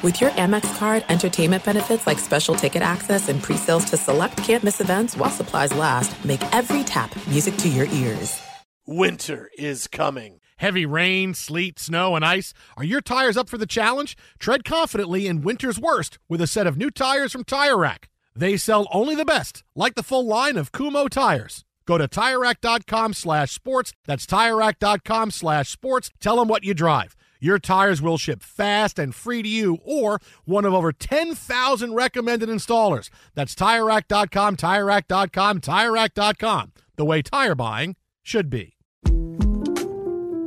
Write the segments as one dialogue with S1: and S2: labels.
S1: With your Amex card, entertainment benefits like special ticket access and pre-sales to select campus events while supplies last, make every tap music to your ears.
S2: Winter is coming.
S3: Heavy rain, sleet, snow, and ice. Are your tires up for the challenge? Tread confidently in winter's worst with a set of new tires from Tire Rack. They sell only the best, like the full line of Kumho tires. Go to TireRack.com slash sports. That's TireRack.com slash sports. Tell them what you drive. Your tires will ship fast and free to you or one of over 10,000 recommended installers. That's TireRack.com, TireRack.com, TireRack.com. The way tire buying should be.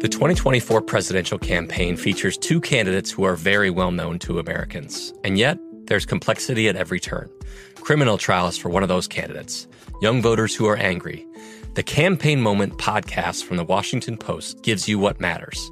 S4: The 2024 presidential campaign features two candidates who are very well known to Americans. And yet, there's complexity at every turn. Criminal trials for one of those candidates, young voters who are angry. The Campaign Moment podcast from the Washington Post gives you what matters.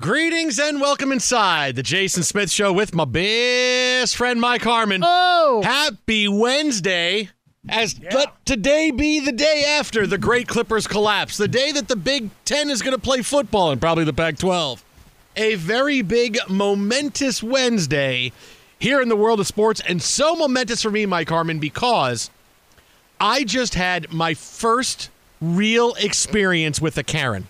S3: Greetings and welcome inside the Jason Smith Show with my best friend Mike Harmon.
S5: Oh,
S3: Happy Wednesday. As let today be the day after the great Clippers collapse, the day that the Big Ten is going to play football and probably the Pac 12. A very big, momentous Wednesday here in the world of sports, and so momentous for me, Mike Harmon, because I just had my first real experience with a Karen.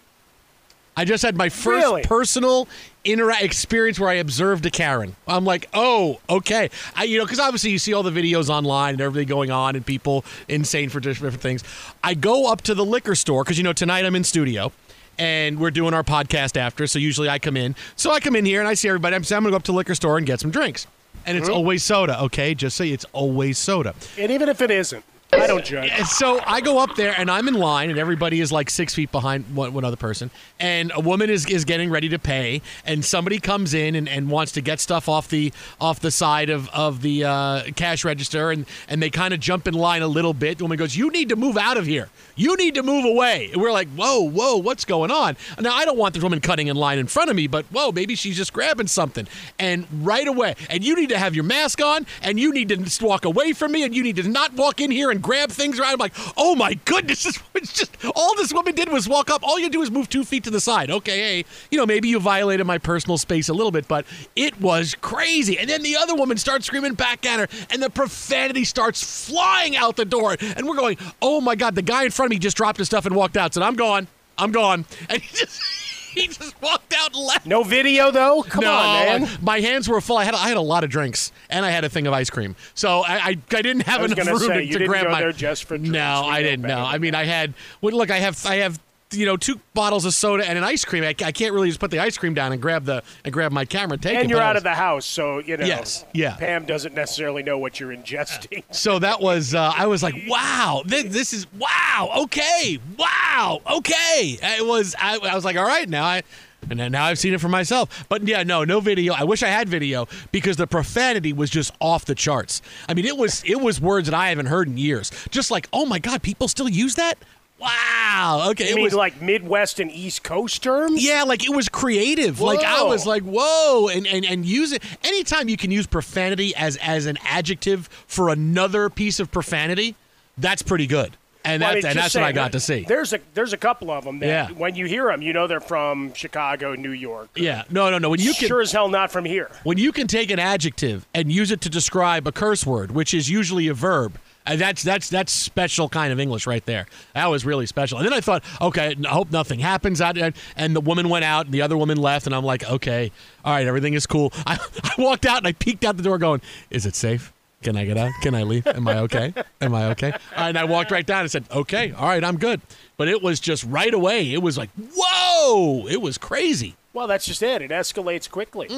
S3: I just had my first
S5: Really?
S3: personal intera- experience where I observed a Karen. I'm like, oh, okay. I, you know, because obviously you see all the videos online and everything going on and people insane for different things. I go up to the liquor store because you know tonight I'm in studio and we're doing our podcast after. So usually I come in. So I come in here and I see everybody. I'm, saying I'm going to go up to the liquor store and get some drinks. And it's mm-hmm. always soda, okay? Just say it's always soda.
S5: and even if it isn't, I don't judge.
S3: So I go up there and I'm in line and everybody is like six feet behind one, one other person. And a woman is, is getting ready to pay and somebody comes in and, and wants to get stuff off the off the side of, of the uh, cash register and, and they kind of jump in line a little bit. The woman goes, You need to move out of here. You need to move away. And we're like, Whoa, whoa, what's going on? Now I don't want this woman cutting in line in front of me, but whoa, maybe she's just grabbing something. And right away, and you need to have your mask on and you need to walk away from me and you need to not walk in here and grab grab things around. I'm like, oh my goodness, this woman's just all this woman did was walk up. All you do is move two feet to the side. Okay, hey, you know maybe you violated my personal space a little bit, but it was crazy. And then the other woman starts screaming back at her, and the profanity starts flying out the door. And we're going, oh my god, the guy in front of me just dropped his stuff and walked out. Said, I'm gone, I'm gone, and he just. He just walked out and left.
S5: No video though. Come
S3: no,
S5: on, man.
S3: My hands were full. I had I had a lot of drinks and I had a thing of ice cream, so I I, I didn't have
S5: I
S3: enough
S5: gonna
S3: room
S5: say,
S3: to,
S5: you
S3: to
S5: didn't
S3: grab
S5: go
S3: my.
S5: there just for drinks.
S3: no,
S5: We
S3: I didn't.
S5: better
S3: No, I mean. I had. Well, look, I have I have you know two bottles of soda and an ice cream. I, I can't really just put the ice cream down and grab the and grab my camera and take it.
S5: And you're out
S3: was-
S5: of the house, so you know.
S3: Yes, yeah.
S5: Pam doesn't necessarily know what you're ingesting.
S3: So that was, uh, I was like, wow, this, this is, wow, okay, wow, okay. It was, I, I was like, all right, now I, and now I've seen it for myself. But yeah, no, no video. I wish I had video because the profanity was just off the charts. I mean, it was, it was words that I haven't heard in years. Just like, oh my God, people still use that? Wow. Okay.
S5: You
S3: it
S5: mean
S3: was
S5: like Midwest and East Coast terms?
S3: yeah, like it was creative. Like I was like, whoa, and, and and use it anytime you can use profanity as as an adjective for another piece of profanity, that's pretty good. And
S5: Well, I
S3: that's
S5: mean,
S3: and that's what I got to see.
S5: There's a there's a couple of them that
S3: Yeah.
S5: when you hear them, you know they're from Chicago, New York.
S3: Yeah, no, no, no. When you can
S5: sure as hell not from here.
S3: when you can take an adjective and use it to describe a curse word, which is usually a verb, uh, that's that's that's special kind of English right there. That was really special. And then I thought, okay, I hope nothing happens. And the woman went out, and the other woman left, and I'm like, okay, all right, everything is cool. I, I walked out and I peeked out the door, going, is it safe? Can I get out? Can I leave? Am I okay? Am I okay? Right, and I walked right down and said, okay, all right, I'm good. But it was just right away. It was like, whoa! It was crazy.
S5: Well, that's just it. It escalates quickly.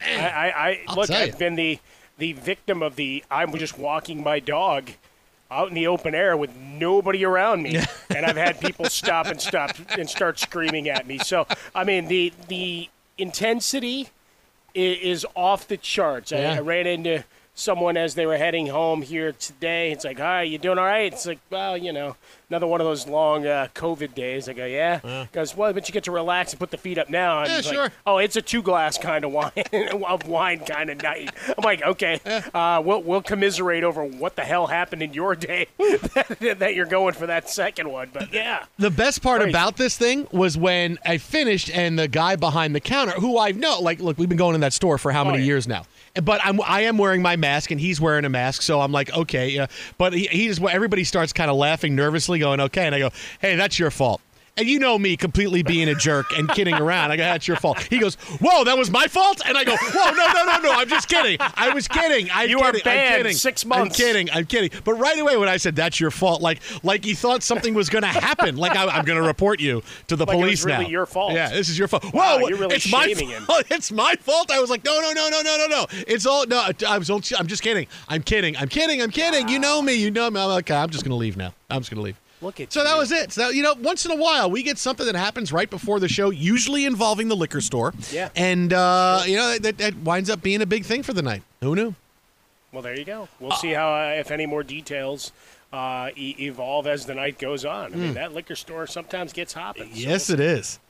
S5: I, I, I
S3: Mm. I'll
S5: look. I've been the the victim of the. I'm just walking my dog out in the open air with nobody around me, and I've had people stop and stop and start screaming at me. So I mean, the the intensity is, off the charts. I, I ran into someone as they were heading home here today. It's like, "Hi, you doing all right?" It's like, "Well, you know, another one of those long uh, COVID days." I go, "Yeah," Goes, well, but you get to relax and put the feet up now. And
S3: Yeah,
S5: it's like,
S3: sure.
S5: oh, it's a two glass kind of wine, of wine kind of night. I'm like, okay, uh, we'll we'll commiserate over what the hell happened in your day that, that you're going for that second one. But yeah,
S3: The best part
S5: Crazy.
S3: about this thing was when I finished and the guy behind the counter, who I know, like, look, we've been going in that store for how many
S5: yeah.
S3: years now? But I'm I am wearing my mask and he's wearing a mask, so I'm like, okay, yeah. But he, he just everybody starts kind of laughing nervously, going, okay, and I go, hey, that's your fault. And you know me completely being a jerk and kidding around. I go, that's your fault. He goes, whoa, that was my fault? And I go, whoa, no, no, no, no, I'm just kidding. I was kidding. I'm
S5: You are
S3: kidding. I'm kidding.
S5: six
S3: I'm kidding. I'm kidding. But right away when I said that's your fault, like like you thought something was going to happen, like I, I'm going to report you to the
S5: Like
S3: police
S5: really
S3: now.
S5: your fault.
S3: Yeah, this is your fault.
S5: Wow,
S3: Whoa,
S5: you're really
S3: it's my
S5: shaming him.
S3: fault. It's my fault. I was like, no, no, no, no, no, no, no. It's all no. I was. I'm just kidding. I'm kidding. I'm kidding. I'm kidding. You know me. You know me. I'm okay. I'm just going to leave now. I'm just going to leave.
S5: Look at
S3: So that was it. So you know, once in a while we get something that happens right before the show, usually involving the liquor store.
S5: Yeah.
S3: And uh, you know that, that winds up being a big thing for the night. Who knew?
S5: well, there you go. We'll see how uh, if any more details. Uh, e- evolve as the night goes on. I mean, that liquor store sometimes gets hopping. so
S3: Yes, it is.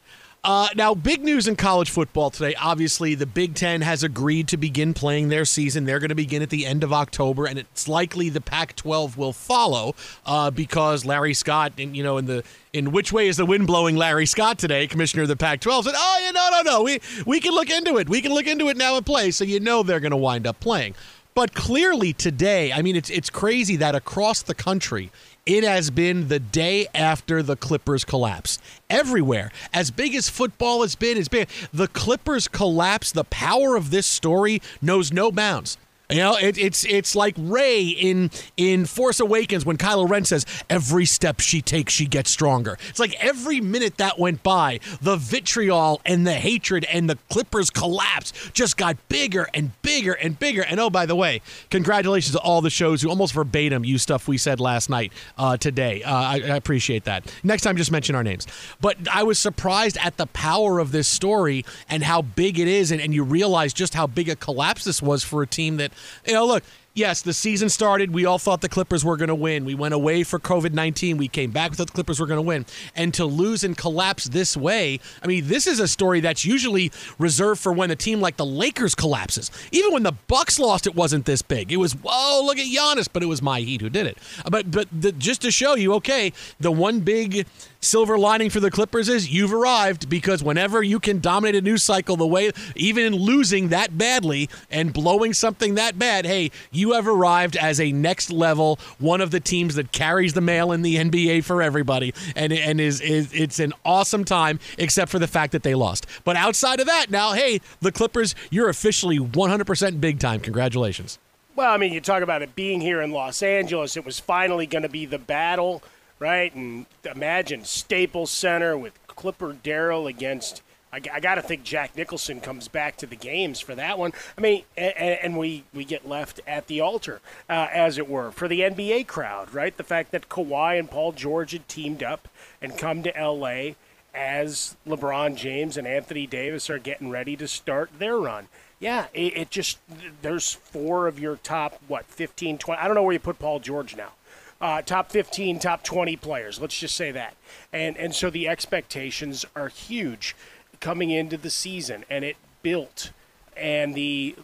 S3: Uh, now, big news in college football today. Obviously, the Big Ten has agreed to begin playing their season. They're going to begin at the end of October, and it's likely the Pac-12 will follow uh, because Larry Scott, and you know, in the in which way is the wind blowing? Larry Scott today, commissioner of the Pac-12, said, "Oh, yeah, no, no, no, we we can look into it. We can look into it now and play." So you know they're going to wind up playing. But clearly today, I mean, it's it's crazy that across the country, it has been the day after the Clippers collapse. Everywhere, as big as football has been, it's been the Clippers collapse. The power of this story knows no bounds. You know, it, it's it's like Rey in in Force Awakens when Kylo Ren says, "Every step she takes, she gets stronger." It's like every minute that went by, the vitriol and the hatred and the Clippers collapse just got bigger and bigger and bigger. And oh, by the way, congratulations to all the shows who almost verbatim use stuff we said last night uh, today. Uh, I, I appreciate that. Next time, just mention our names. But I was surprised at the power of this story and how big it is, and, and you realize just how big a collapse this was for a team that, you know, look, yes, the season started. We all thought the Clippers were going to win. We went away for COVID 19. We came back with the Clippers were going to win. And to lose and collapse this way, I mean, this is a story that's usually reserved for when a team like the Lakers collapses. Even when the Bucks lost, it wasn't this big. It was, whoa, look at Giannis, but it was my Heat who did it. But, but the, just to show you, okay, the one big silver lining for the Clippers is you've arrived because whenever you can dominate a news cycle the way, even in losing that badly and blowing something that bad, hey, you have arrived as a next level, one of the teams that carries the mail in the NBA for everybody, and and is is it's an awesome time, except for the fact that they lost. But outside of that, now, hey, the Clippers, you're officially 100% big time. Congratulations.
S5: Well, I mean, you talk about it being here in Los Angeles. It was finally going to be the battle right? And imagine Staples Center with Clipper Darrell against. I, I got to think Jack Nicholson comes back to the games for that one. I mean, and, and we, we get left at the altar, uh, as it were, for the NBA crowd, right? The fact that Kawhi and Paul George had teamed up and come to LA as LeBron James and Anthony Davis are getting ready to start their run. Yeah, it, it just, there's four of your top, what, 15, 20. I don't know where you put Paul George now uh, top 15, top 20 players. Let's just say that. And and so the expectations are huge coming into the season, and it built. And the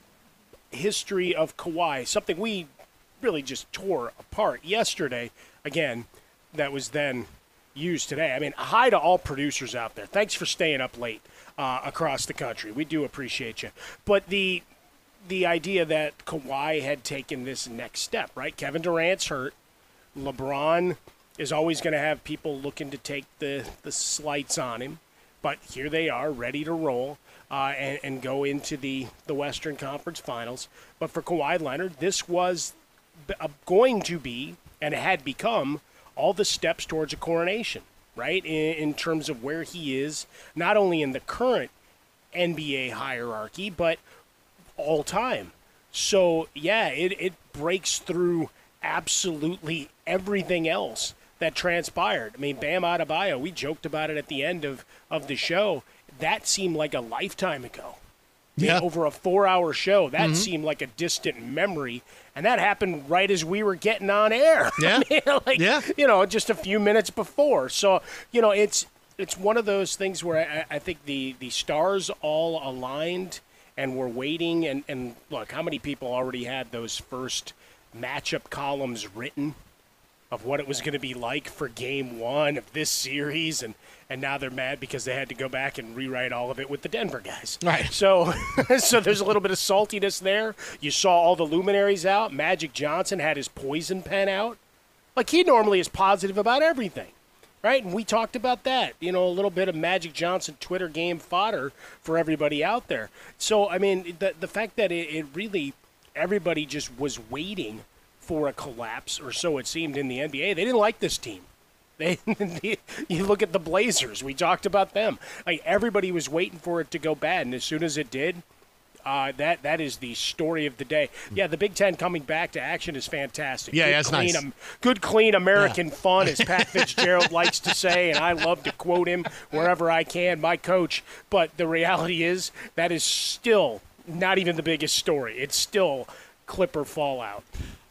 S5: history of Kawhi, something we really just tore apart yesterday. Again, that was then used today. I mean, hi to all producers out there. Thanks for staying up late uh, across the country. We do appreciate you. But the the idea that Kawhi had taken this next step, right? Kevin Durant's hurt. LeBron is always going to have people looking to take the, the slights on him. But here they are, ready to roll uh, and, and go into the, the Western Conference Finals. But for Kawhi Leonard, this was uh, going to be and had become all the steps towards a coronation, right? In, in terms of where he is, not only in the current NBA hierarchy, but all time. So, yeah, it, it breaks through absolutely everything else that transpired. I mean, Bam Adebayo, we joked about it at the end of, of the show. That seemed like a lifetime ago.
S3: Yeah.
S5: Over a four hour show. That mm-hmm. seemed like a distant memory. And that happened right as we were getting on air.
S3: Yeah.
S5: I mean, like,
S3: yeah.
S5: You know, just a few minutes before. So, you know, it's it's one of those things where I, I think the, the stars all aligned and we're waiting. And, and look, how many people already had those first – matchup columns written of what it was going to be like for game one of this series and and now they're mad because they had to go back and rewrite all of it with the Denver guys.
S3: Right.
S5: So so there's a little bit of saltiness there. You saw all the luminaries out. Magic Johnson had his poison pen out. Like he normally is positive about everything. Right? And we talked about that. You know, a little bit of Magic Johnson Twitter game fodder for everybody out there. So I mean the the fact that it, it really everybody just was waiting for a collapse, or so it seemed in the NBA. They didn't like this team. They, you look at the Blazers. We talked about them. Like everybody was waiting for it to go bad, and as soon as it did, uh, that that is the story of the day. Yeah, the Big Ten coming back to action is fantastic.
S3: Yeah,
S5: good,
S3: that's
S5: clean,
S3: nice.
S5: Um, good, clean American yeah. fun, as Pat Fitzgerald likes to say, and I love to quote him wherever I can. My coach. But the reality is that is still not even the biggest story. It's still Clipper fallout.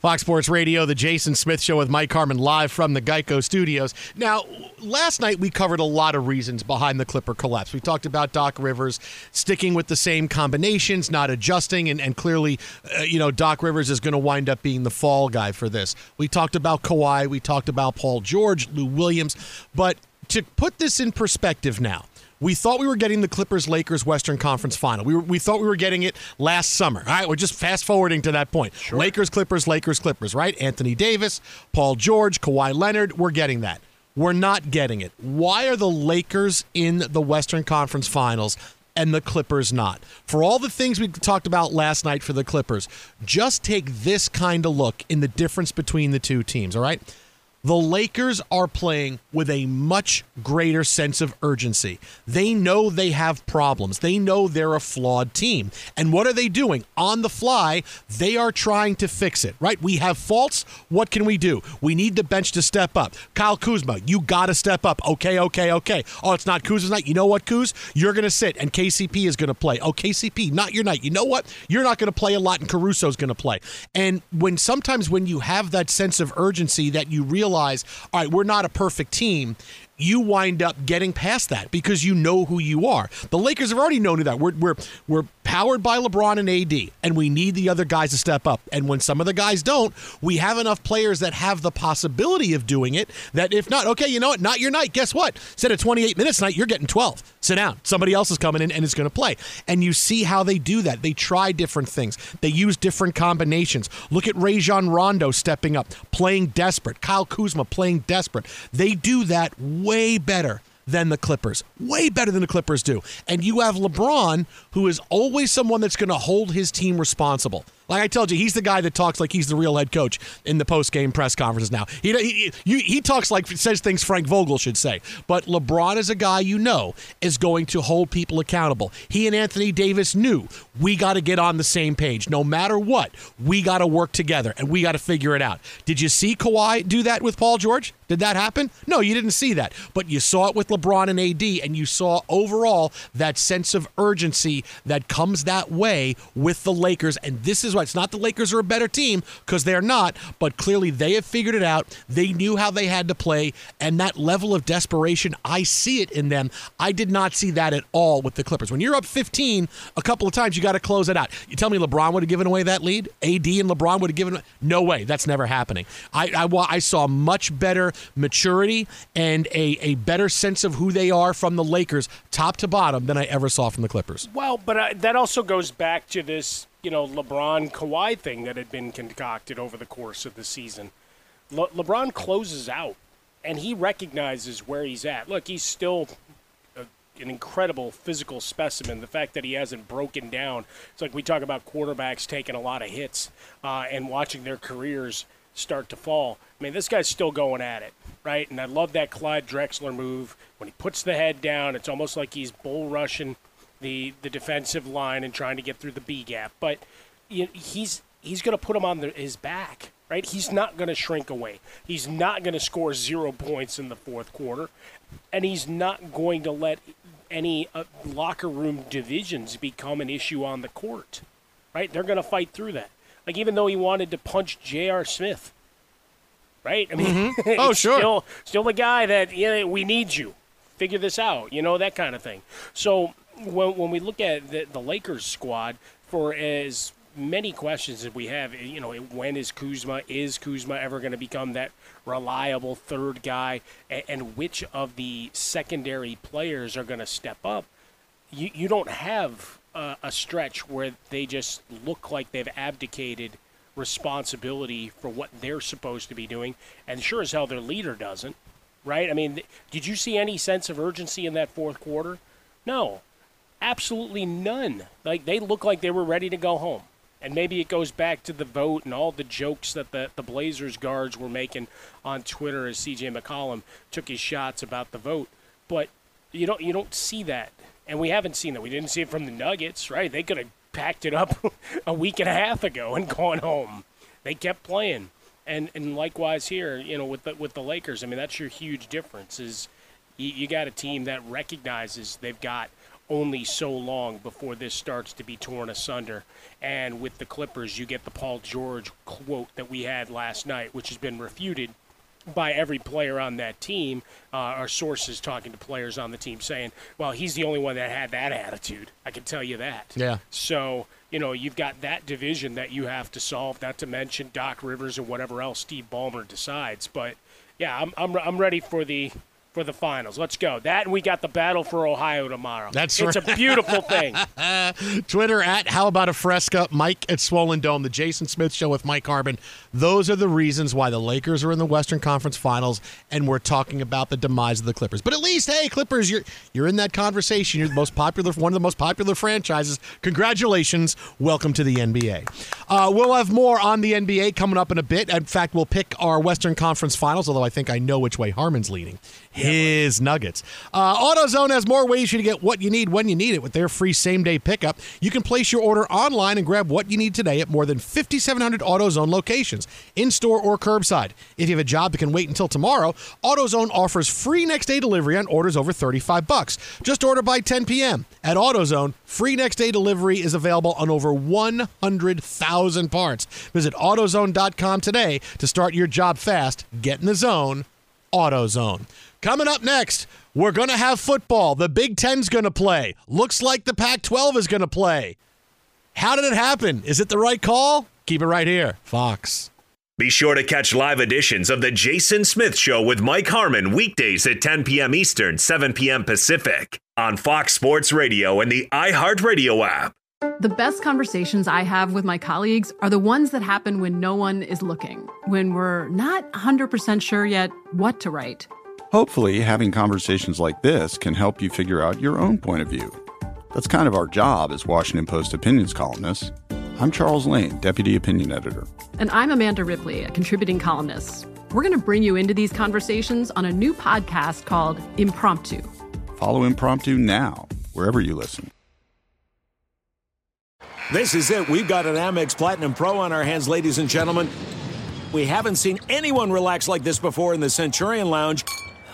S3: Fox Sports Radio, the Jason Smith Show with Mike Harmon live from the Geico Studios. Now, last night we covered a lot of reasons behind the Clipper collapse. We talked about Doc Rivers sticking with the same combinations, not adjusting, and, and clearly, uh, you know, Doc Rivers is going to wind up being the fall guy for this. We talked about Kawhi, we talked about Paul George, Lou Williams, but to put this in perspective now, we thought we were getting the Clippers Lakers Western Conference final. We, were, we thought we were getting it last summer. All right, we're just fast forwarding to that point. Sure. Lakers, Clippers, Lakers, Clippers, right? Anthony Davis, Paul George, Kawhi Leonard, we're getting that. We're not getting it. Why are the Lakers in the Western Conference finals and the Clippers not? For all the things we talked about last night for the Clippers, just take this kind of look in the difference between the two teams, all right? The Lakers are playing with a much greater sense of urgency. They know they have problems. They know they're a flawed team. And what are they doing? On the fly, they are trying to fix it, right? We have faults. What can we do? We need the bench to step up. Kyle Kuzma, you got to step up. Okay, okay, okay. Oh, it's not Kuzma's night. You know what, Kuz? You're going to sit and KCP is going to play. Oh, KCP, not your night. You know what? You're not going to play a lot and Caruso's going to play. And when sometimes when you have that sense of urgency that you realize realize, all right, we're not a perfect team you wind up getting past that because you know who you are. The Lakers have already known that. We're, we're, we're powered by LeBron and AD, and we need the other guys to step up. And when some of the guys don't, we have enough players that have the possibility of doing it that if not, okay, you know what, not your night. Guess what? Instead of 28 minutes tonight, you're getting 12. Sit down. Somebody else is coming in and is going to play. And you see how they do that. They try different things, they use different combinations. Look at Rajon Rondo stepping up, playing desperate. Kyle Kuzma playing desperate. They do that way better than the Clippers. Way better than the Clippers do. And you have LeBron, who is always someone that's going to hold his team responsible. Like I told you, he's the guy that talks like he's the real head coach in the post game press conferences now. He, he, he talks like says things Frank Vogel should say. But LeBron is a guy you know is going to hold people accountable. He and Anthony Davis knew we got to get on the same page. No matter what, we got to work together and we got to figure it out. Did you see Kawhi do that with Paul George? Did that happen? No, you didn't see that. But you saw it with LeBron and AD, and you saw overall that sense of urgency that comes that way with the Lakers. And this is why it's not the Lakers are a better team because they're not, but clearly they have figured it out. They knew how they had to play, and that level of desperation, I see it in them. I did not see that at all with the Clippers. When you're up 15 a couple of times, you got to close it out. You tell me LeBron would have given away that lead? AD and LeBron would have given No way. That's never happening. I, I, I saw much better maturity and a, a better sense of who they are from the Lakers, top to bottom, than I ever saw from the Clippers.
S5: Well, but uh, that also goes back to this, you know, LeBron Kawhi thing that had been concocted over the course of the season. Le- LeBron closes out, and he recognizes where he's at. Look, he's still a, an incredible physical specimen. The fact that he hasn't broken down. It's like we talk about quarterbacks taking a lot of hits uh, and watching their careers start to fall. I mean, this guy's still going at it, right? And I love that Clyde Drexler move. When he puts the head down, it's almost like he's bull rushing the, the defensive line and trying to get through the B gap. But you know, he's he's going to put him on the, his back, right? He's not going to shrink away. He's not going to score zero points in the fourth quarter, and he's not going to let any uh, locker room divisions become an issue on the court, right? They're going to fight through that. Like even though he wanted to punch J.R. Smith, right? I mean,
S3: mm-hmm. oh sure,
S5: still, still the guy that yeah, we need you. Figure this out, you know that kind of thing. So when when we look at the, the Lakers squad, for as many questions as we have, eh, you know, eh, when is Kuzma? Is Kuzma ever going to become that reliable third guy? And, and which of the secondary players are going to step up? You you don't have a, a stretch where they just look like they've abdicated responsibility for what they're supposed to be doing, and sure as hell their leader doesn't, right? I mean, did you see any sense of urgency in that fourth quarter? No, absolutely none. Like they look like they were ready to go home. And maybe it goes back to the vote and all the jokes that the, the Blazers guards were making on Twitter as CJ McCollum took his shots about the vote. But you don't you don't see that and we haven't seen that. We didn't see it from the Nuggets, right? They could have packed it up a week and a half ago and gone home. They kept playing, and and likewise here, you know, with the with the Lakers. I mean, that's your huge difference. Is you, you got a team that recognizes they've got only so long before this starts to be torn asunder. And with the Clippers, you get the Paul George quote that we had last night, which has been refuted by every player on that team. Uh, our sources talking to players on the team saying, well, he's the only one that had that attitude. I can tell you that.
S3: Yeah.
S5: So, you know, you've got that division that you have to solve, not to mention Doc Rivers and whatever else Steve Ballmer decides. But, yeah, I'm, I'm, I'm ready for the for the finals. Let's go. That and we got the battle for Ohio tomorrow.
S3: That's
S5: it's
S3: right.
S5: a beautiful thing.
S3: Twitter at How About a Fresca, Mike at Swollen Dome, the Jason Smith Show with Mike Harmon. Those are the reasons why the Lakers are in the Western Conference Finals, and we're talking about the demise of the Clippers. But at least, hey, Clippers, you're you're in that conversation. You're the most popular, one of the most popular franchises. Congratulations, welcome to the NBA. Uh, we'll have more on the NBA coming up in a bit. In fact, we'll pick our Western Conference Finals. Although I think I know which way Harmon's leading. His Nuggets. Uh, AutoZone has more ways you to get what you need when you need it with their free same day pickup. You can place your order online and grab what you need today at more than 5,700 AutoZone locations, in store or curbside. If you have a job that can wait until tomorrow, AutoZone offers free next day delivery on orders over 35 bucks. Just order by 10 p.m. At AutoZone, free next day delivery is available on over 100,000 parts. Visit AutoZone.com today to start your job fast. Get in the zone. AutoZone. Coming up next, we're going to have football. The Big Ten's going to play. Looks like the Pac 12 is going to play. How did it happen? Is it the right call? Keep it right here, Fox.
S6: Be sure to catch live editions of The Jason Smith Show with Mike Harmon weekdays at 10 p.m. Eastern, 7 p.m. Pacific on Fox Sports Radio and the iHeartRadio app.
S7: The best conversations I have with my colleagues are the ones that happen when no one is looking, when we're not 100% sure yet what to write.
S8: Hopefully, having conversations like this can help you figure out your own point of view. That's kind of our job as Washington Post opinions columnists. I'm Charles Lane, Deputy Opinion Editor.
S7: And I'm Amanda Ripley, a contributing columnist. We're going to bring you into these conversations on a new podcast called Impromptu.
S8: Follow Impromptu now, wherever you listen.
S9: This is it. We've got an Amex Platinum Pro on our hands, ladies and gentlemen. We haven't seen anyone relax like this before in the Centurion Lounge.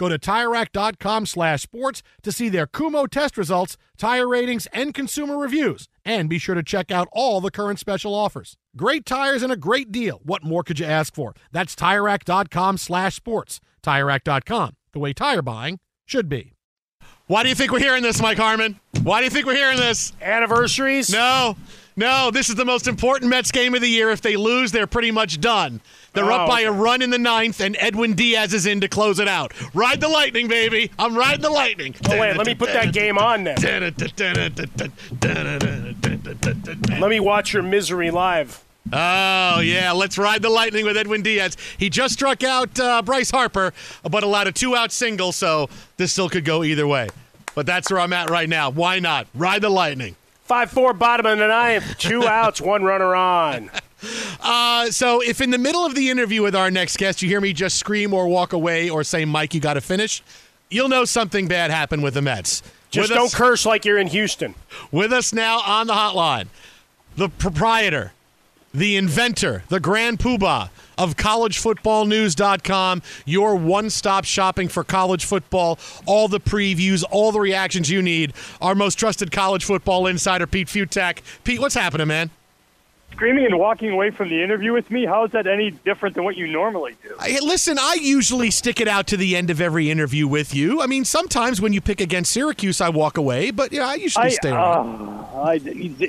S10: Go to TireRack.com slash sports to see their Kumho test results, tire ratings, and consumer reviews. And be sure to check out all the current special offers. Great tires and a great deal. What more could you ask for? That's TireRack.com slash sports. TireRack.com, the way tire buying should be.
S3: Why do you think we're hearing this, Mike Harmon? Why do you think we're hearing this?
S5: Anniversaries?
S3: No, no. This is the most important Mets game of the year. If they lose, they're pretty much done. They're
S5: Oh,
S3: up by a run in the ninth, and Edwin Diaz is in to close it out. Ride the lightning, baby. I'm riding the lightning.
S5: Oh, wait, let me put that game on then. Let me watch your misery live.
S3: Oh, yeah. Let's ride the lightning with Edwin Diaz. He just struck out uh, Bryce Harper, but allowed a two out single, so this still could go either way. But that's where I'm at right now. Why not? Ride the lightning.
S5: 5 4, bottom of the ninth. Two outs, one runner on.
S3: Uh, so if in the middle of the interview with our next guest, you hear me just scream or walk away or say, Mike, you got to finish, you'll know something bad happened with the Mets.
S5: Just
S3: With
S5: don't
S3: us-
S5: curse like you're in Houston.
S3: With us now on the hotline, the proprietor, the inventor, the grand poobah of collegefootballnews.com, your one-stop shopping for college football, all the previews, all the reactions you need. Our most trusted college football insider, Pete Fiutak. Pete, what's happening, man?
S11: Screaming and walking away from the interview with me, how is that any different than what you normally do?
S3: Hey, listen, I usually stick it out to the end of every interview with you. I mean, sometimes when you pick against Syracuse, I walk away, but yeah, I usually
S11: I,
S3: stay around.
S11: uh, I,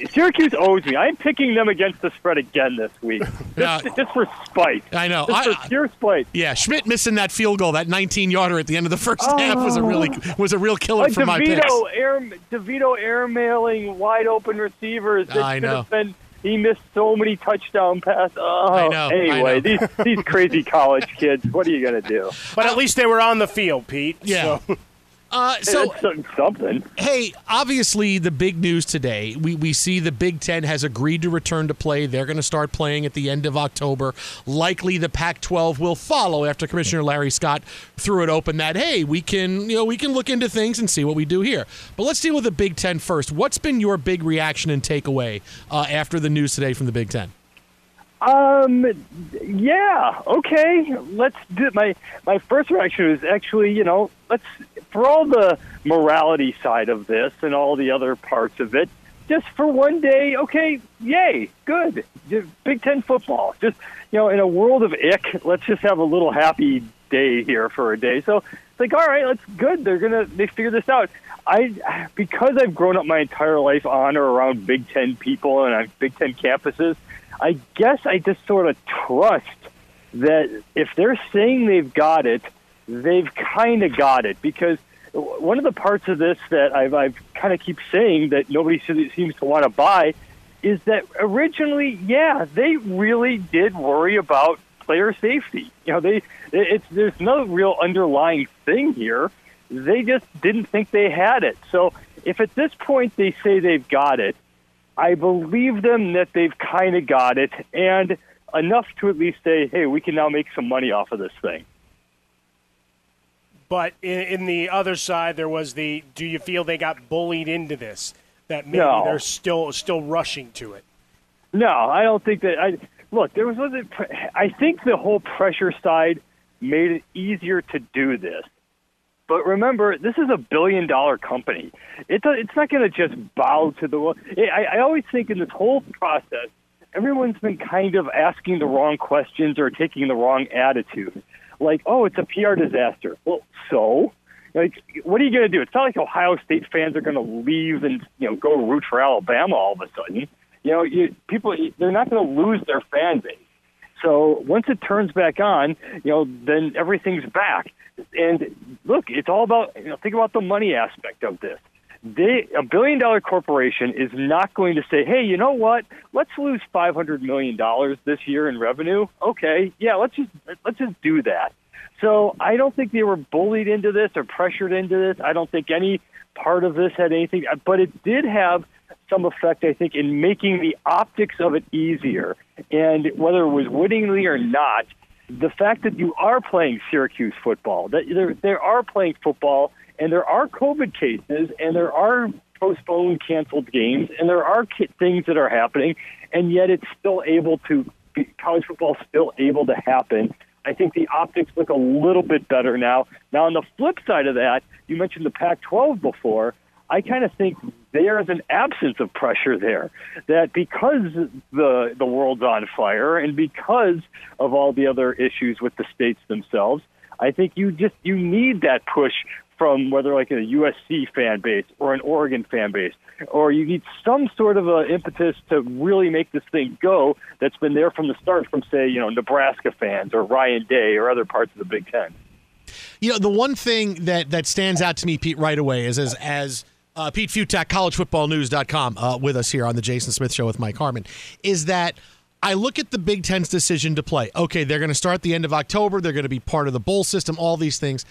S11: Syracuse owes me. I'm picking them against the spread again this week, just, just for spite.
S3: I know.
S11: Just
S3: I-
S11: for pure spite.
S3: Yeah, Szmyt missing that field goal, that 19 yarder at the end of the first half was a really was a real killer
S11: Like
S3: for my picks.
S11: DeVito air, DeVito airmailing wide open receivers.
S3: I know.
S11: been. He missed so many touchdown passes. Oh,
S3: I know, I
S11: Anyway,
S3: know.
S11: these these crazy college kids. What are you gonna do?
S5: But at least they were on the field, Pete.
S3: Yeah.
S5: So.
S3: Uh, so
S11: It's something.
S3: hey, obviously the big news today, we, we see the Big Ten has agreed to return to play. They're going to start playing at the end of October. Likely the Pac-12 will follow after Commissioner Larry Scott threw it open that hey, we can you know we can look into things and see what we do here. But let's deal with the Big Ten first. What's been your big reaction and takeaway uh, after the news today from the Big Ten?
S11: Um. Yeah. Okay. Let's do. My my first reaction was actually, you know, let's for all the morality side of this and all the other parts of it. Just for one day, okay, yay, good. Big Ten football. Just you know, in a world of ick, let's just have a little happy day here for a day. So it's like, all right, that's good. They're gonna they figure this out. I because I've grown up my entire life on or around Big Ten people and on Big Ten campuses. I guess I just sort of trust that if they're saying they've got it, they've kind of got it. Because one of the parts of this that I've, I've kind of keep saying that nobody seems to want to buy is that originally, yeah, they really did worry about player safety. You know, they it's there's no real underlying thing here. They just didn't think they had it. So if at this point they say they've got it, I believe them that they've kind of got it, and enough to at least say, "Hey, we can now make some money off of this thing."
S5: But in, in the other side, there was the do you feel they got bullied into this? That maybe
S11: No.
S5: they're still still rushing to it.
S11: No, I don't think that. I look. There was. wasn't I think the whole pressure side made it easier to do this. But remember, this is a billion dollar company. It's a, it's not going to just bow to the. I, I always think in this whole process, everyone's been kind of asking the wrong questions or taking the wrong attitude. Like, oh, it's a PR disaster. Well, so like, what are you going to do? It's not like Ohio State fans are going to leave and you know go root for Alabama all of a sudden. You know, you, people they're not going to lose their fan base. So once it turns back on, you know, then everything's back. And look, it's all about you know, think about the money aspect of this. They, a billion dollar corporation is not going to say, "Hey, you know what? Let's lose five hundred million dollars this year in revenue." Okay, yeah, let's just let's just do that. So I don't think they were bullied into this or pressured into this. I don't think any part of this had anything, but it did have some effect, I think, in making the optics of it easier. And whether it was wittingly or not, the fact that you are playing Syracuse football, that there, there are playing football, and there are COVID cases, and there are postponed, canceled games, and there are things that are happening, and yet it's still able to, college football still able to happen I think the optics look a little bit better now. Now, on the flip side of that, you mentioned the Pac 12 before. I kind of think there is an absence of pressure there. That because the the world's on fire and because of all the other issues with the states themselves, I think you just you need that push from whether like a USC fan base or an Oregon fan base, or you need some sort of a impetus to really make this thing go. That's been there from the start, from say you know Nebraska fans or Ryan Day or other parts of the Big Ten.
S3: You know, the one thing that that stands out to me, Pete, right away is as as uh, Pete Fiutak, collegefootballnews.com, uh, with us here on the Jason Smith Show with Mike Harmon, is that I look at the Big Ten's decision to play. Okay, they're going to start the end of October. They're going to be part of the bowl system, all these things.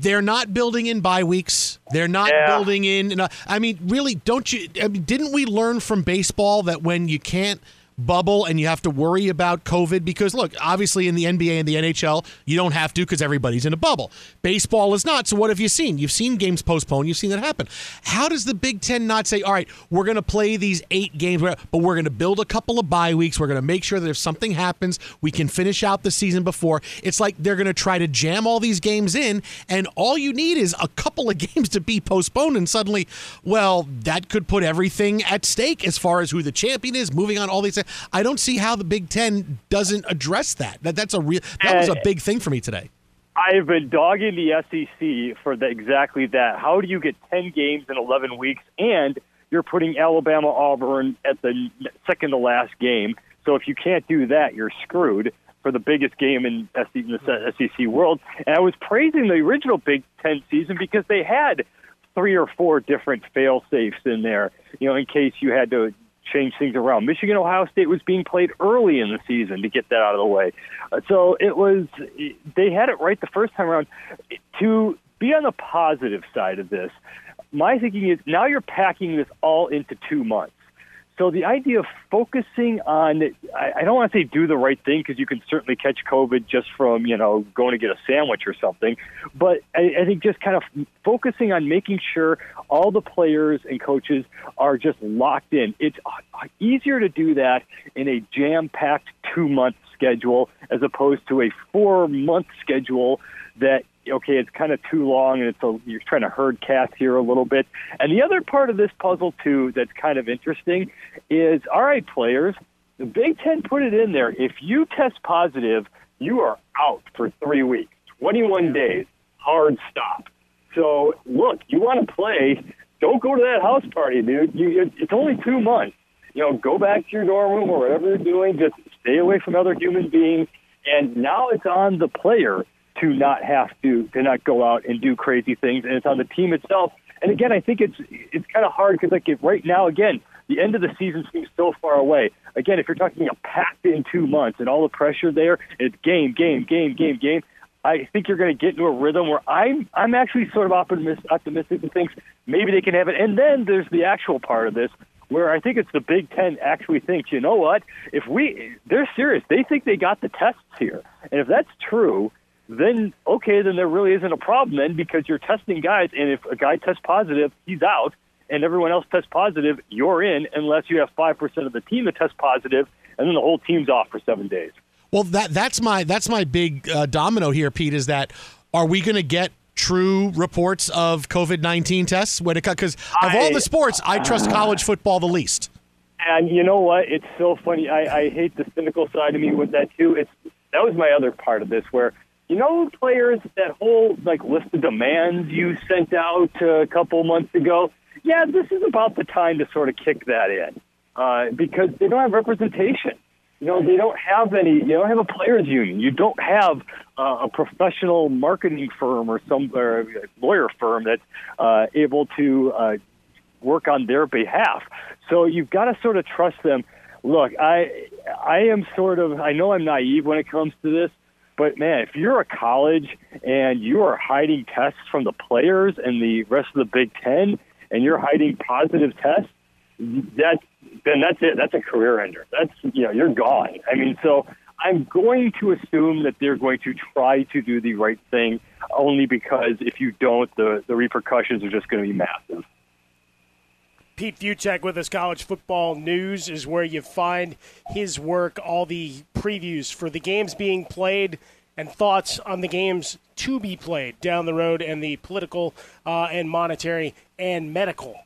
S3: They're not building in bye weeks. They're not
S11: Yeah.
S3: building in. Uh, I mean, really, don't you? I mean, didn't we learn from baseball that when you can't bubble and you have to worry about COVID? Because look, obviously in the NBA and the NHL, you don't have to because everybody's in a bubble. Baseball is not. So what have you seen? You've seen games postponed. You've seen that happen. How does the Big Ten not say, all right, we're going to play these eight games, but we're going to build a couple of bye weeks. We're going to make sure that if something happens, we can finish out the season before. It's like they're going to try to jam all these games in, and all you need is a couple of games to be postponed, and suddenly, well, that could put everything at stake as far as who the champion is, moving on all these things. I don't see how the Big Ten doesn't address that. That that's a real that was a
S11: uh,
S3: big thing for me today.
S11: I've been dogging the SEC for the, exactly that. How do you get 10 games in 11 weeks and you're putting Alabama Auburn at the second to last game? So if you can't do that, you're screwed for the biggest game in, SEC, in the SEC world. And I was praising the original Big Ten season because they had three or four different fail safes in there, you know, in case you had to change things around. Michigan Ohio State was being played early in the season to get that out of the way. Uh, So it was they had it right the first time around. To be on the positive side of this, my thinking is now you're packing this all into two months. So the idea of focusing on, I, don't want to say do the right thing because you can certainly catch COVID just from, you know, going to get a sandwich or something. But I, think just kind of focusing on making sure all the players and coaches are just locked in. It's uh, easier to do that in a jam packed two month schedule as opposed to a four month schedule that okay, it's kind of too long, and it's a, you're trying to herd cats here a little bit. And the other part of this puzzle too that's kind of interesting is all right, players. The Big Ten put it in there. If you test positive, you are out for three weeks, 21 days, hard stop. So look, you want to play? Don't go to that house party, dude. You, it- it's only two months. You know, go back to your dorm room or whatever you're doing. Just stay away from other human beings. And now it's on the player to not have to to not go out and do crazy things, and it's on the team itself. And again, I think it's it's kind of hard because like right now, again, the end of the season seems so far away. Again, if you're talking a packed in two months and all the pressure there, it's game, game, game, game, game. I think you're going to get into a rhythm where I'm I'm actually sort of optimistic, optimistic and thinks maybe they can have it. And then there's the actual part of this where I think it's the Big Ten actually thinks, you know what? If we they're serious, they think they got the tests here, and if that's true, then okay, then there really isn't a problem then because you're testing guys, and if a guy tests positive, he's out, and everyone else tests positive, you're in, unless you have five percent of the team that tests positive, and then the whole team's off for seven days.
S3: Well, that that's my that's my big uh, domino here, Pete. Is that are we going to get true reports of COVID nineteen tests when it because of all the sports, I trust college football the least.
S11: And you know what? It's so funny. I, I hate the cynical side of me with that too. It's that was my other part of this, where you know players that whole like list of demands you sent out a couple months ago. Yeah, this is about the time to sort of kick that in uh, because they don't have representation. You know, they don't have any. You don't have a players' union. You don't have uh, a professional marketing firm or some or lawyer firm that's uh, able to uh, work on their behalf. So you've got to sort of trust them. Look, I I am sort of I know I'm naive when it comes to this, but man, if you're a college and you are hiding tests from the players and the rest of the Big Ten, and you're hiding positive tests, that then that's it. That's a career ender. That's you know you're gone. I mean, so I'm going to assume that they're going to try to do the right thing, only because if you don't, the the repercussions are just going to be massive.
S5: Pete Fiutak with us. College football news is where you find his work, all the previews for the games being played, and thoughts on the games to be played down the road, and the political uh, and monetary and medical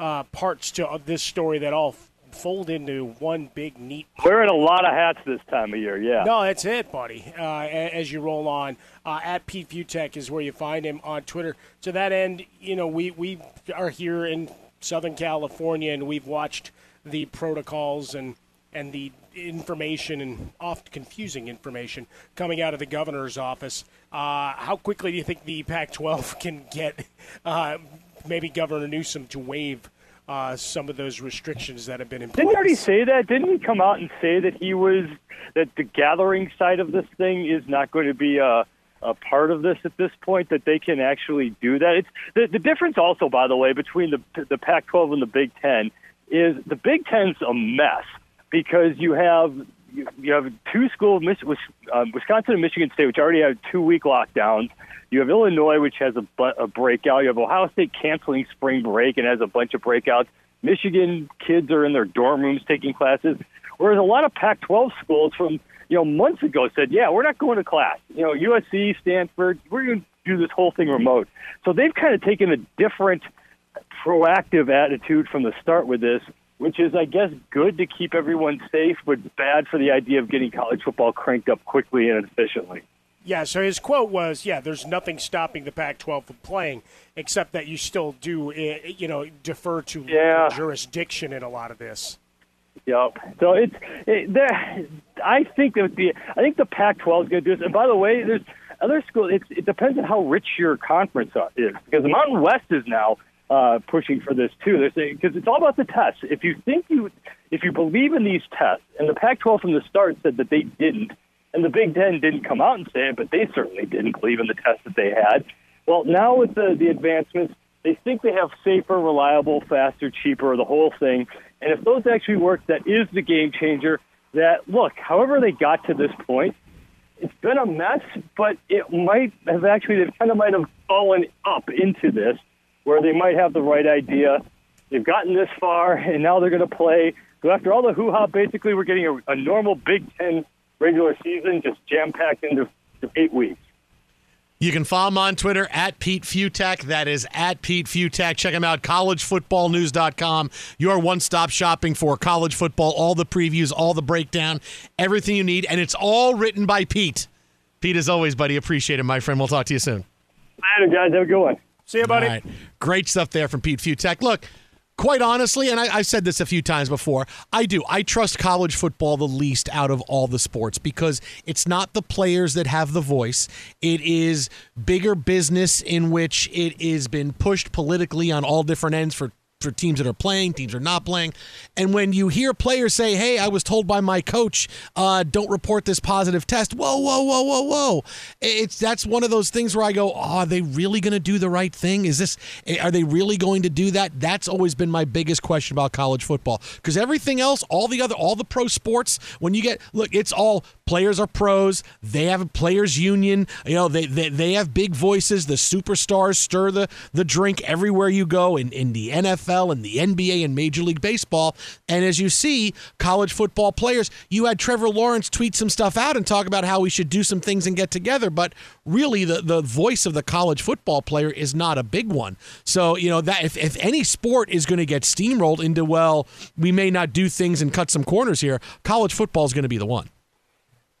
S5: uh, parts to this story that all fold into one big neat.
S11: Wearing a lot of hats this time of year, yeah.
S5: No, that's it, buddy. Uh, as you roll on, uh, at Pete Fiutak is where you find him on Twitter. To that end, you know we we are here in Southern California, and we've watched the protocols and and the information and oft confusing information coming out of the governor's office. Uh, how quickly do you think the Pac-12 can get uh, maybe Governor Newsom to waive uh, some of those restrictions that have been in place.
S11: Didn't he already say that? Didn't he come out and say that he was that the gathering side of this thing is not going to be a, a part of this at this point? That they can actually do that. It's the, the difference also, by the way, between the the Pac-12 and the Big Ten is the Big Ten's a mess because you have you have two schools, uh, Wisconsin and Michigan State, which already have two week lockdowns. You have Illinois, which has a, a breakout. You have Ohio State canceling spring break and has a bunch of breakouts. Michigan kids are in their dorm rooms taking classes, whereas a lot of Pac-12 schools from you know months ago said, "Yeah, we're not going to class." You know, USC, Stanford, we're going to do this whole thing remote. So they've kind of taken a different, proactive attitude from the start with this, which is, I guess, good to keep everyone safe, but bad for the idea of getting college football cranked up quickly and efficiently.
S5: Yeah, so his quote was, "Yeah, there's nothing stopping the Pac-12 from playing, except that you still do, eh, you know, defer to
S11: yeah.
S5: jurisdiction in a lot of this."
S11: Yep. So it's it, there. I think that the I think the Pac-12 is going to do this. And by the way, there's other schools. It, it depends on how rich your conference is, because the Mountain West is now uh, pushing for this too. They're saying because it's all about the tests. If you think you, if you believe in these tests, and the Pac-12 from the start said that they didn't and the Big Ten didn't come out and say it, but they certainly didn't believe in the test that they had. Well, now with the, the advancements, they think they have safer, reliable, faster, cheaper, the whole thing. And if those actually work, that is the game changer. That, look, however they got to this point, it's been a mess, but it might have actually, they kind of might have fallen up into this where they might have the right idea. They've gotten this far, and now they're going to play. So after all the hoo ha, basically, we're getting a, a normal Big Ten regular season just jam packed into eight weeks.
S3: You can follow him on Twitter at Pete Fiutak. That is at Pete Fiutak. Check him out, collegefootballnews.com. Your one stop shopping for college football, all the previews, all the breakdown, everything you need. And it's all written by Pete. Pete, as always, buddy, appreciate it, my friend. We'll talk to you soon.
S11: Later, guys. Have a good one.
S5: See you, buddy.
S3: Great stuff there from Pete Fiutak. Look, quite honestly, and I, have said this a few times before, I do. I trust college football the least out of all the sports because it's not the players that have the voice. It is bigger business in which it has been pushed politically on all different ends for for teams that are playing, teams are not playing. And when you hear players say, "Hey, I was told by my coach, uh, don't report this positive test," whoa, whoa, whoa, whoa, whoa! It's that's one of those things where I go, oh, "Are they really going to do the right thing? Is this? Are they really going to do that?" That's always been my biggest question about college football because everything else, all the other, all the pro sports, when you get look, it's all players are pros. They have a players union. You know, they they, they have big voices. The superstars stir the the drink everywhere you go in in the NFL and the NBA and Major League Baseball. And as you see, college football players, you had Trevor Lawrence tweet some stuff out and talk about how we should do some things and get together. But really, the, the voice of the college football player is not a big one. So, you know, that if, if any sport is going to get steamrolled into, well, we may not do things and cut some corners here, college football is going to be the one.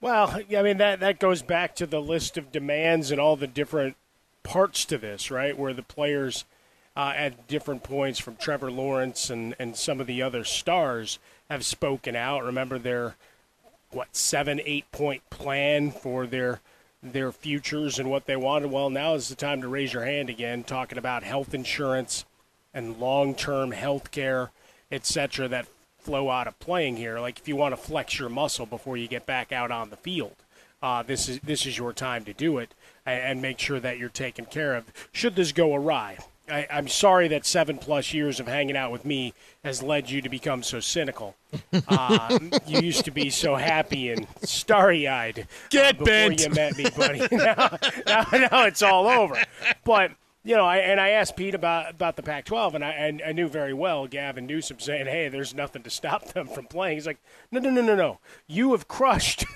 S5: Well, I mean that that goes back to the list of demands and all the different parts to this, right? Where the players uh, at different points from Trevor Lawrence and, and some of the other stars have spoken out. Remember their what seven eight point plan for their their futures and what they wanted. Well, now is the time to raise your hand again, talking about health insurance and long term health care, etc. That flow out of playing here. Like if you want to flex your muscle before you get back out on the field, uh, this is this is your time to do it and, and make sure that you're taken care of. Should this go awry? I, am sorry that seven plus years of hanging out with me has led you to become so cynical. Uh, you used to be so happy and starry eyed
S3: Get
S5: uh, before
S3: bent.
S5: you met me, buddy. now, now, now it's all over. But you know, I, and I asked Pete about about the Pac-12, and I, and I knew very well Gavin Newsom saying, "Hey, there's nothing to stop them from playing." He's like, "No, no, no, no, no. You have crushed."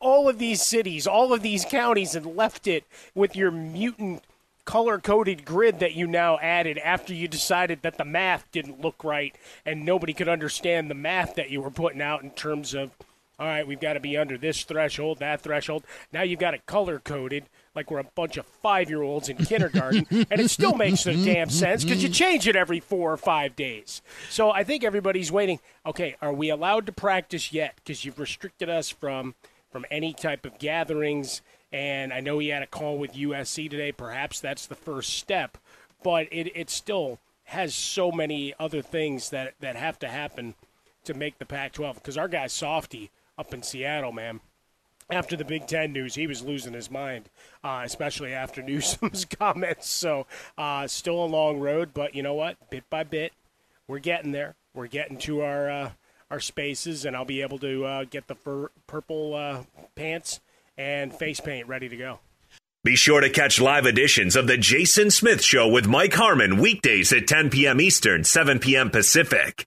S5: all of these cities, all of these counties, and left it with your mutant color coded grid that you now added after you decided that the math didn't look right and nobody could understand the math that you were putting out in terms of, all right, we've got to be under this threshold, that threshold. Now you've got it color coded like we're a bunch of five year olds in kindergarten, and it still makes no damn sense because you change it every four or five days. So I think everybody's waiting. Okay, are we allowed to practice yet? Because you've restricted us from from any type of gatherings. And I know he had a call with USC today. Perhaps that's the first step, but it, it still has so many other things that, that have to happen to make the Pac 12. Because our guy Softy up in Seattle, man, after the Big Ten news, he was losing his mind, uh, especially after Newsom's comments. So, uh, still a long road, but you know what? Bit by bit, we're getting there. We're getting to our uh, our spaces, and I'll be able to uh, get the fur- purple uh, pants and face paint ready to go.
S6: Be sure to catch live editions of The Jason Smith Show with Mike Harmon weekdays at 10 p.m. Eastern, 7 p.m. Pacific.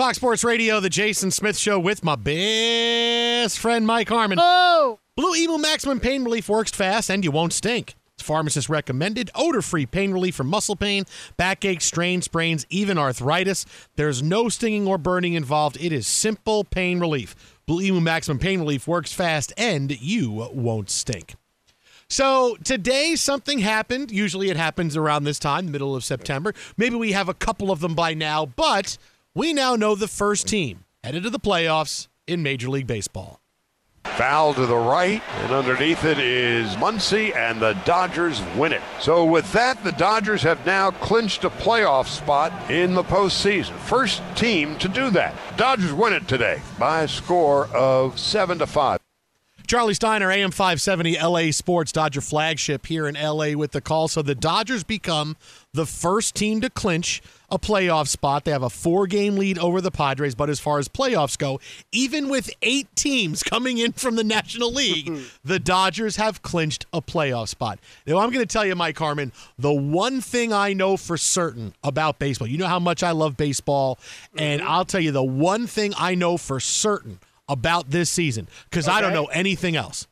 S3: Fox Sports Radio, the Jason Smith Show with my best friend Mike Harmon. Oh! Blue Emu Maximum Pain Relief works fast and you won't stink. It's pharmacist recommended, odor free pain relief for muscle pain, backache, strain, sprains, even arthritis. There's no stinging or burning involved. It is simple pain relief. Blue Emu Maximum Pain Relief works fast and you won't stink. So today something happened. Usually it happens around this time, middle of September. Maybe we have a couple of them by now, but we now know the first team headed to the playoffs in Major League Baseball.
S12: Foul to the right, and underneath it is Muncy, and the Dodgers win it. So, with that, the Dodgers have now clinched a playoff spot in the postseason. First team to do that. Dodgers win it today by a score of 7 to 5.
S3: Charlie Steiner, AM 570, LA Sports Dodger flagship here in LA with the call. So the Dodgers become the first team to clinch a playoff spot. They have a four game lead over the Padres, but as far as playoffs go, even with eight teams coming in from the National League, the Dodgers have clinched a playoff spot. Now, I'm going to tell you, Mike Harmon, the one thing I know for certain about baseball, you know how much I love baseball, and mm-hmm. I'll tell you the one thing I know for certain about this season because okay. I don't know anything else.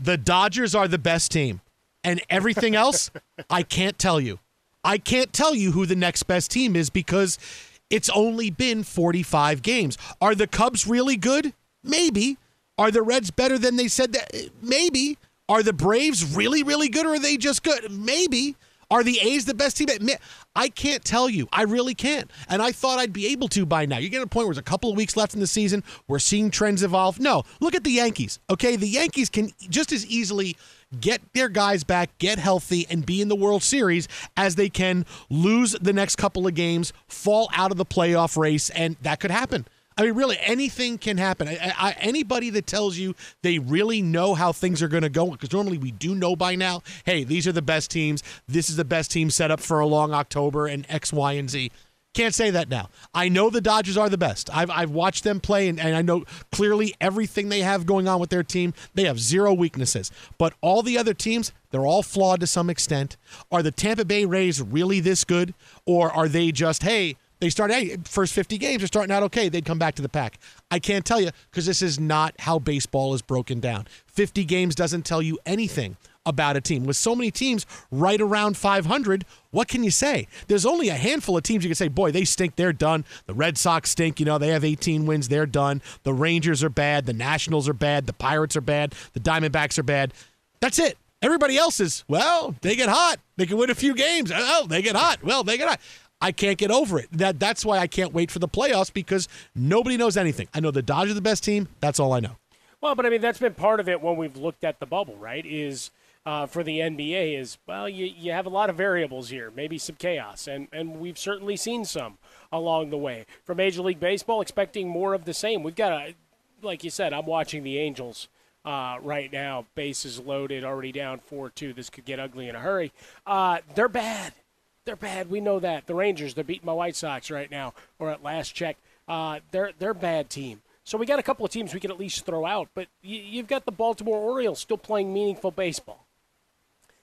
S3: The Dodgers are the best team, and everything else, I can't tell you. I can't tell you who the next best team is because it's only been 45 games. Are the Cubs really good? Maybe. Are the Reds better than they said that? Maybe. Are the Braves really, really good or are they just good? Maybe. Are the A's the best team? I can't tell you. I really can't. And I thought I'd be able to by now. You get a point where there's a couple of weeks left in the season. We're seeing trends evolve. No, look at the Yankees. Okay, the Yankees can just as easily get their guys back, get healthy, and be in the World Series as they can lose the next couple of games, fall out of the playoff race, and that could happen. I mean, really, anything can happen. I, I, anybody that tells you they really know how things are going to go, because normally we do know by now, hey, these are the best teams. This is the best team set up for a long October and X, Y, and Z. Can't say that now. I know the Dodgers are the best. I've, I've watched them play, and, and I know clearly everything they have going on with their team. They have zero weaknesses. But all the other teams, they're all flawed to some extent. Are the Tampa Bay Rays really this good? Or are they just, hey, they start hey, first 50 games are starting out okay. They'd come back to the pack. I can't tell you because this is not how baseball is broken down. 50 games doesn't tell you anything about a team. With so many teams right around 500, what can you say? There's only a handful of teams you can say, boy, they stink, they're done. The Red Sox stink, you know, they have 18 wins, they're done. The Rangers are bad, the Nationals are bad, the Pirates are bad, the Diamondbacks are bad. That's it. Everybody else is, well, they get hot. They can win a few games. Oh, they get hot. Well, they get hot. I can't get over it. That that's why I can't wait for the playoffs because nobody knows anything. I know the Dodgers are the best team. That's all I know.
S5: Well, but I mean that's been part of it when we've looked at the bubble, right? Is uh, for the NBA is well, you you have a lot of variables here, maybe some chaos, and and we've certainly seen some along the way. For Major League Baseball, expecting more of the same. We've got a, like you said, I'm watching the Angels. Uh, right now, bases loaded, already down 4 2. This could get ugly in a hurry. Uh, they're bad they're bad. We know that. The Rangers, they're beating my White Sox right now, or at last check. Uh, they're they're bad team. So we got a couple of teams we can at least throw out, but you, have got the Baltimore Orioles still playing meaningful baseball.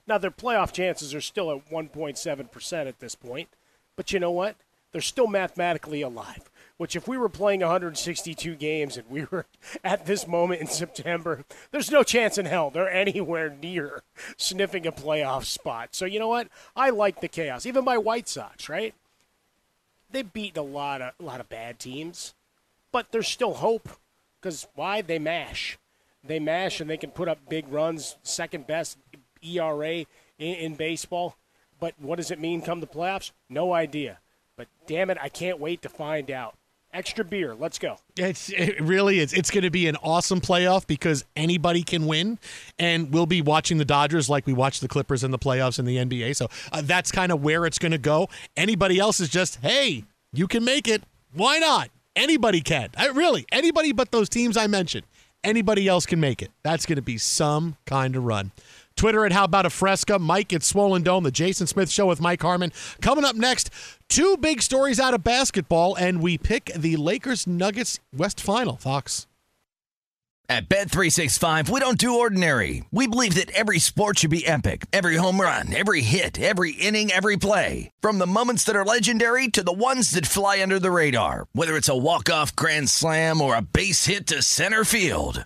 S5: Now their playoff chances are still at 1.7 percent at this point, but you know what? They're still mathematically alive which if we were playing 162 games and we were at this moment in September, there's no chance in hell they're anywhere near sniffing a playoff spot. So you know what? I like the chaos. Even my White Sox, right? They beat a lot of a lot of bad teams, but there's still hope because why? They mash, they mash, and they can put up big runs. Second best ERA in, in baseball. But what does it mean come the playoffs? No idea. But damn it, I can't wait to find out extra beer. Let's go.
S3: It's it really is. It's going to be an awesome playoff because anybody can win, and we'll be watching the Dodgers like we watch the Clippers in the playoffs in the NBA. So uh, that's kind of where it's going to go. Anybody else is just, hey, you can make it. Why not? Anybody can. I, really, anybody but those teams I mentioned. Anybody else can make it. That's going to be some kind of run.
S13: Twitter at How About a Fresca. Mike at Swollen Dome. The Jason Smith Show with Mike Harmon. Coming up next, two big stories out of basketball, and we pick the Lakers Nuggets West Final. Fox.
S14: At Bet365, we don't do ordinary. We believe that every sport should be epic. Every home run, every hit, every inning, every play. From the moments that are legendary to the ones that fly under the radar. Whether it's a walk-off grand slam or a base hit to center field.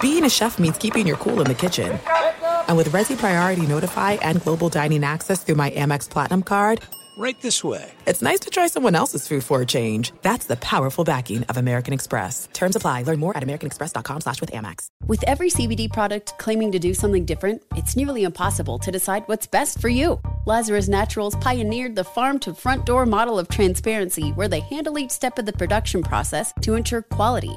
S1: Being a chef means keeping your cool in the kitchen. And with Resy Priority Notify and Global Dining Access through my Amex Platinum card,
S15: right this way.
S1: It's nice to try someone else's food for a change. That's the powerful backing of American Express. Terms apply. Learn more at americanexpress.com slash with Amex.
S16: With every CBD product claiming to do something different, it's nearly impossible to decide what's best for you. Lazarus Naturals pioneered the farm to front door model of transparency where they handle each step of the production process to ensure quality,